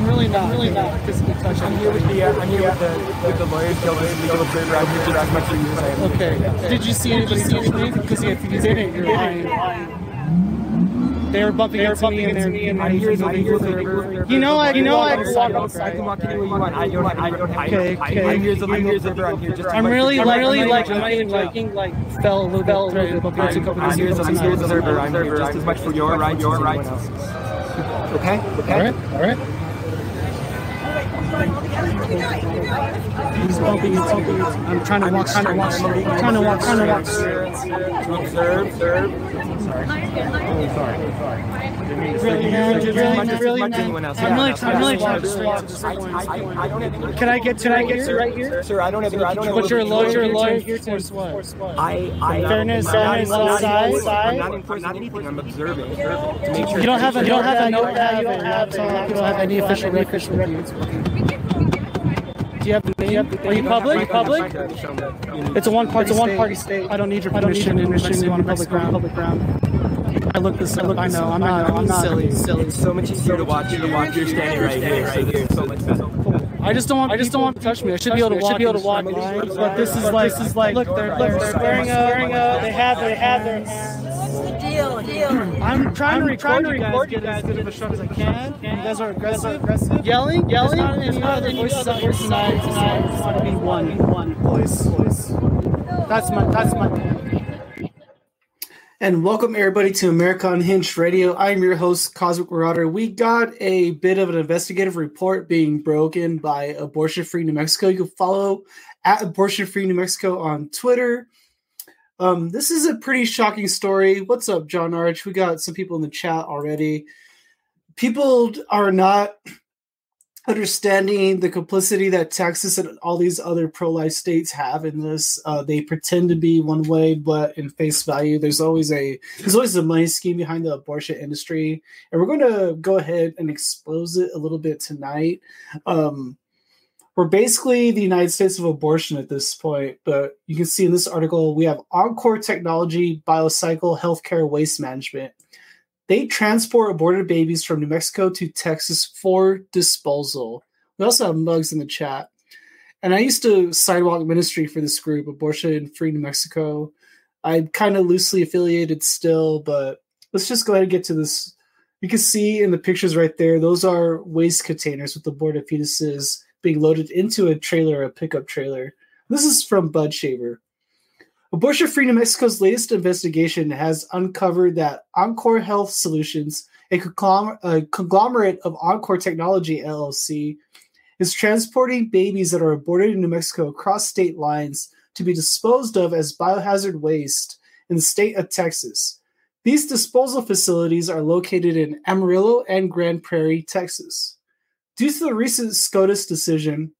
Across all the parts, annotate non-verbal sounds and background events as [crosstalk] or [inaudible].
Definitely not physically touch I'm here with the uh, I'm here with the with the lawyers guild and legal observer. I'm here just as much for you as I am. Okay. Did you see anybody touch me? Because if you didn't, you're lying. They were bumping into me and they're I'm here as a legal observer. You know, I you know I can walk I outside. can you want. I don't. I don't. I, Okay, I, okay. I'm here as a legal observer. I'm here I'm really for really like I'm even like like fell a little bit bumping into a couple I'm here as a observer. I'm here just as much for your rights, your rights. Okay. Okay. All right, all right. He's bumping, he's bumping. I'm trying to walk, trying to walk, trying to walk, trying to walk. To observe, observe. Oh, really, man, Just as really, much man, as really, much man. anyone else. I'm really, Yeah. I'm really trying. I, I, I don't have any. Can I get to right here? right here? Sir, I don't have. I don't have But you're a any- lawyer, you're lawyer here to enforce what? I, I, Fairness, I'm not- fairness, I'm not side, enforcing- I'm not enforcing anything. I'm observing to make sure. You don't have a, you don't have a you you don't have a, you don't have any official records with you. Do you have the name? Are you public? Public? It's a one party. It's a one party state. I don't need your permission. I don't need your permission in public ground. Public ground. I look this up. I know. I'm not. I'm not silly. Silly. It's so much easier to watch. To watch. You're standing right here. Right here. So much better. I just don't want. I just don't want to touch me. I should be able to walk. Should be able to walk. But this is like. This is like. Look, they're look, they're swearing up. They have. They have their. Deal, deal. I'm trying to record, you guys, get as good of a shot as I can. You guys are aggressive, aggressive. Yelling, yelling. There's not any other voices out here tonight. Tonight, I just want to be one, one voice, voice. That's my, that's my. And welcome everybody to America Unhinged Radio. I'm your host, Cosmic Marauder. We got a bit of an investigative report being broken by Abortion Free New Mexico. You can follow at Abortion Free New Mexico on Twitter. Um, this is a pretty shocking story. What's up, John Arch? We got some people in the chat already. People are not understanding the complicity that Texas and all these other pro-life states have in this. Uh, they pretend to be one way, but in face value, there's always a there's always a money scheme behind the abortion industry, and we're going to go ahead and expose it a little bit tonight. Um, we're basically the United States of abortion at this point, but you can see in this article we have Encore Technology, Biocycle, Healthcare, Waste Management. They transport aborted babies from New Mexico to Texas for disposal. We also have mugs in the chat. And I used to sidewalk ministry for this group, Abortion Free New Mexico. I'm kind of loosely affiliated still, but let's just go ahead and get to this. You can see in the pictures right there, those are waste containers with aborted fetuses being loaded into a trailer, a pickup trailer. This is from Bud Shaver. Abortion Free New Mexico's latest investigation has uncovered that Encore Health Solutions, a, a conglomerate of Encore Technology LLC, is transporting babies that are aborted in New Mexico across state lines to be disposed of as biohazard waste in the state of Texas. These disposal facilities are located in Amarillo and Grand Prairie, Texas. Due to the recent SCOTUS decision,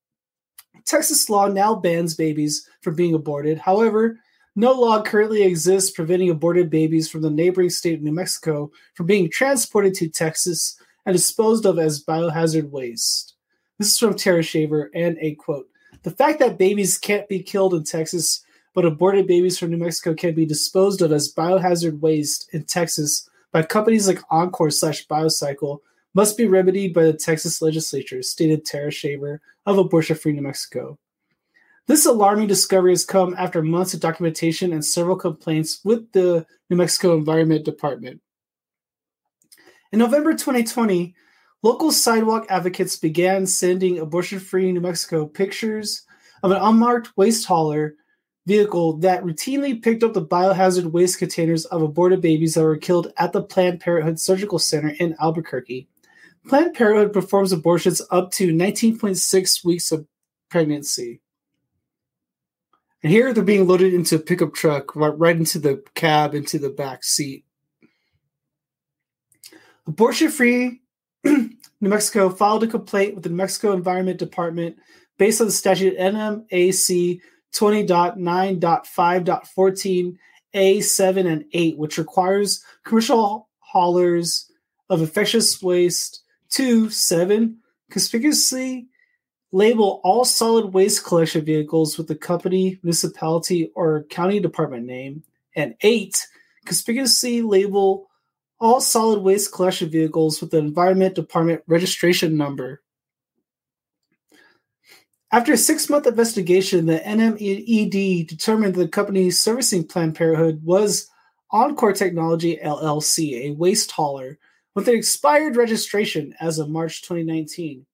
Texas law now bans babies from being aborted. However, no law currently exists preventing aborted babies from the neighboring state of New Mexico from being transported to Texas and disposed of as biohazard waste. This is from Tara Shaver and a quote The fact that babies can't be killed in Texas, but aborted babies from New Mexico can be disposed of as biohazard waste in Texas by companies like Encore slash Biocycle must be remedied by the Texas legislature, stated Tara Shaver of Abortion Free New Mexico. This alarming discovery has come after months of documentation and several complaints with the New Mexico Environment Department. In November 2020, local sidewalk advocates began sending abortion free New Mexico pictures of an unmarked waste hauler vehicle that routinely picked up the biohazard waste containers of aborted babies that were killed at the Planned Parenthood Surgical Center in Albuquerque. Planned Parenthood performs abortions up to 19.6 weeks of pregnancy. And here they're being loaded into a pickup truck, right, right into the cab, into the back seat. Abortion Free [clears throat] New Mexico filed a complaint with the New Mexico Environment Department based on the statute NMAC 20.9.5.14 A7 and 8, which requires commercial haulers of infectious waste to 7 conspicuously label all solid waste collection vehicles with the company, municipality, or county department name, and 8 conspicuously label all solid waste collection vehicles with the environment department registration number. After a six month investigation, the NMED determined the company servicing Planned Parenthood was Encore Technology LLC, a waste hauler with an expired registration as of March 2019.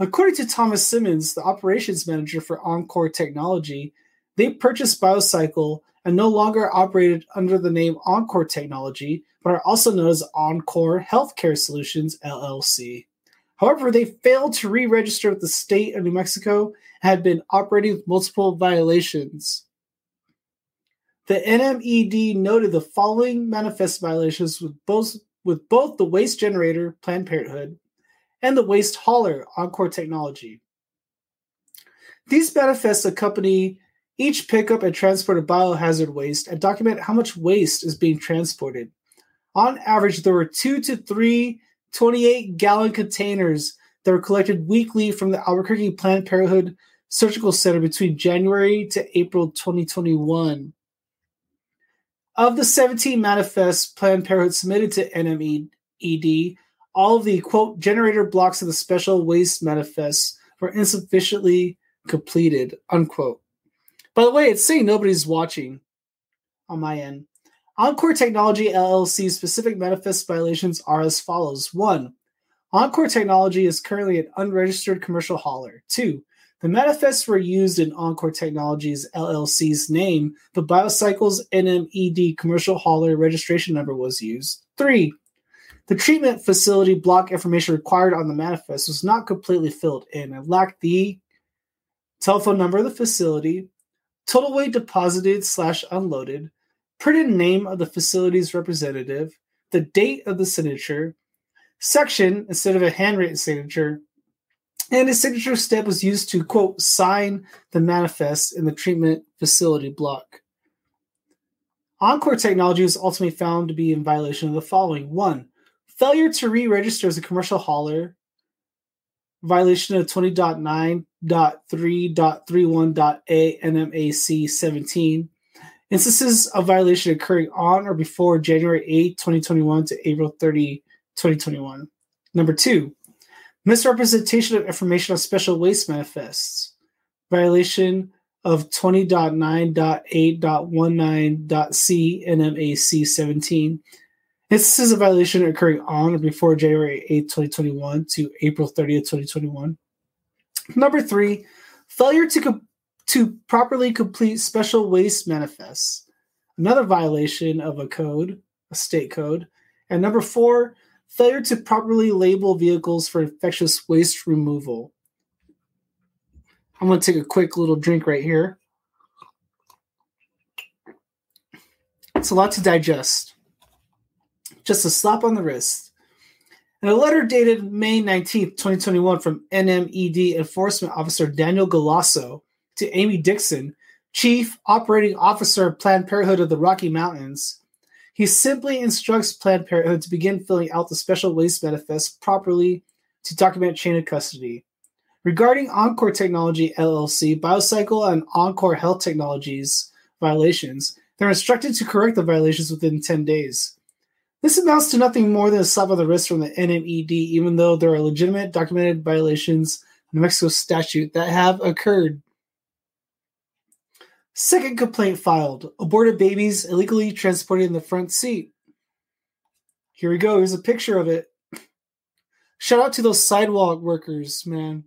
According to Thomas Simmons, the operations manager for Encore Technology, they purchased Biocycle and no longer operated under the name Encore Technology, but are also known as Encore Healthcare Solutions LLC. However, they failed to re register with the state of New Mexico and had been operating with multiple violations. The NMED noted the following manifest violations with both, with both the waste generator, Planned Parenthood, and the waste hauler, Encore Technology. These manifests accompany each pickup and transport of biohazard waste and document how much waste is being transported. On average, there were two to three 28 gallon containers that were collected weekly from the Albuquerque Planned Parenthood Surgical Center between January to April 2021. Of the 17 manifests Planned Parenthood submitted to NMED, all of the quote generator blocks of the special waste manifests were insufficiently completed, unquote. By the way, it's saying nobody's watching on my end. Encore Technology LLC's specific manifest violations are as follows. One, Encore Technology is currently an unregistered commercial hauler. Two, the manifests were used in Encore Technologies LLC's name. The Biocycles NMED commercial hauler registration number was used. Three, the treatment facility block information required on the manifest was not completely filled in and lacked the telephone number of the facility, total weight deposited slash unloaded, printed name of the facility's representative, the date of the signature, section instead of a handwritten signature, and his signature step was used to quote sign the manifest in the treatment facility block. Encore Technology was ultimately found to be in violation of the following: one, failure to re-register as a commercial hauler, violation of 20.9.3.31.a NMAC 17. Instances of violation occurring on or before January 8, 2021 to April 30, 2021. Number two, misrepresentation of information on special waste manifests, violation of 20.9.8.19.c NMAC 17. Instances of violation occurring on or before January 8, 2021 to April 30th, 2021. Number three, failure to, com- to properly complete special waste manifests, another violation of a code, a state code. And number four, failure to properly label vehicles for infectious waste removal. I'm going to take a quick little drink right here. It's a lot to digest just a slap on the wrist. In a letter dated May 19th, 2021, from NMED Enforcement Officer Daniel Galasso to Amy Dixon, Chief Operating Officer of Planned Parenthood of the Rocky Mountains, he simply instructs Planned Parenthood to begin filling out the special waste manifest properly to document chain of custody. Regarding Encore Technology LLC, Biocycle, and Encore Health Technologies violations, they're instructed to correct the violations within 10 days. This amounts to nothing more than a slap on the wrist from the NMED, even though there are legitimate documented violations New Mexico statute that have occurred. Second complaint filed aborted babies illegally transported in the front seat. Here we go. Here's a picture of it. [laughs] Shout out to those sidewalk workers, man.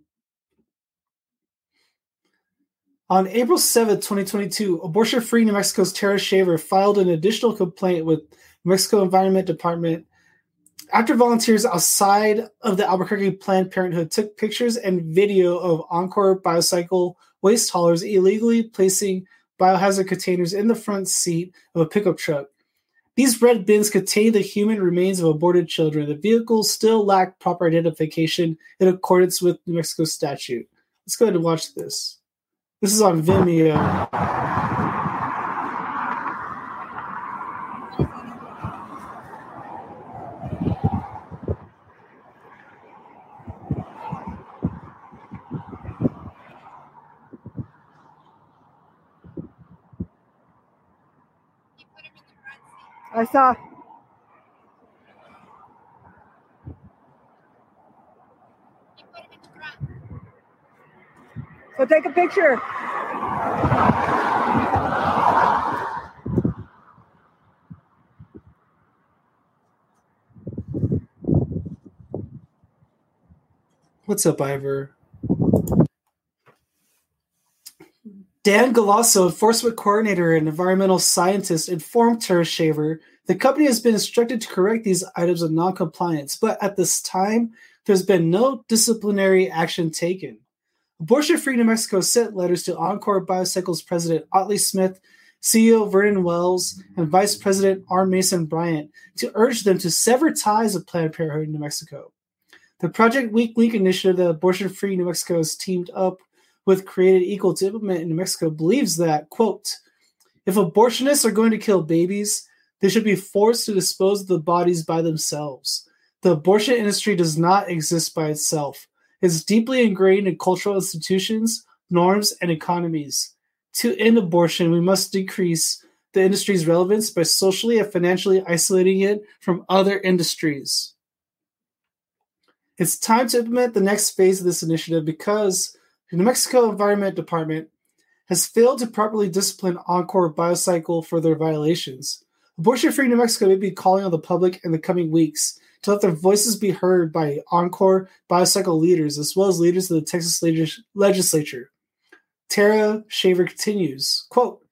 On April 7th, 2022, Abortion Free New Mexico's Tara Shaver filed an additional complaint with Mexico Environment Department. After volunteers outside of the Albuquerque Planned Parenthood took pictures and video of Encore Biocycle waste haulers illegally placing biohazard containers in the front seat of a pickup truck. These red bins contain the human remains of aborted children. The vehicles still lack proper identification in accordance with New Mexico statute. Let's go ahead and watch this. This is on Vimeo. I saw. So take a picture. What's up, Ivor? Dan Galasso, enforcement coordinator and environmental scientist, informed Tara Shaver the company has been instructed to correct these items of non-compliance, but at this time, there's been no disciplinary action taken. Abortion Free New Mexico sent letters to Encore Biocycles President Otley Smith, CEO Vernon Wells, and Vice President R. Mason Bryant to urge them to sever ties with Planned Parenthood in New Mexico. The Project Weak Link initiative that Abortion Free New Mexico has teamed up with Created Equal to implement in New Mexico believes that, quote, if abortionists are going to kill babies, they should be forced to dispose of the bodies by themselves. The abortion industry does not exist by itself. It's deeply ingrained in cultural institutions, norms, and economies. To end abortion, we must decrease the industry's relevance by socially and financially isolating it from other industries. It's time to implement the next phase of this initiative because the New Mexico Environment Department has failed to properly discipline Encore Biocycle for their violations. Abortion Free New Mexico may be calling on the public in the coming weeks to let their voices be heard by Encore Biocycle leaders as well as leaders of the Texas legislature. Tara Shaver continues, quote,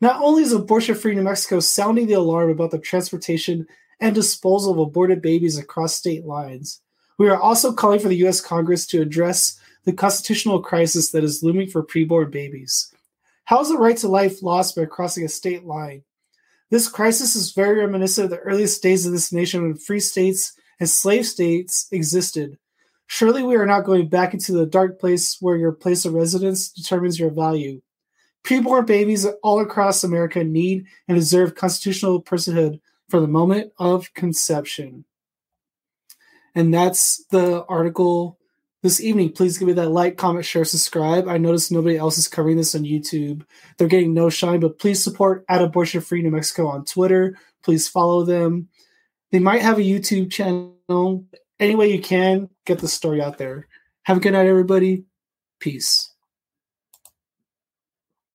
not only is Abortion Free New Mexico sounding the alarm about the transportation and disposal of aborted babies across state lines, we are also calling for the U.S. Congress to address the constitutional crisis that is looming for preborn babies. How is the right to life lost by crossing a state line? This crisis is very reminiscent of the earliest days of this nation when free states and slave states existed. Surely we are not going back into the dark place where your place of residence determines your value. Preborn babies all across America need and deserve constitutional personhood from the moment of conception. And that's the article this evening. Please give me that like, comment, share, subscribe. I noticed nobody else is covering this on YouTube. They're getting no shine, but please support at Abortion Free New Mexico on Twitter. Please follow them. They might have a YouTube channel. Any way you can, get the story out there. Have a good night, everybody. Peace.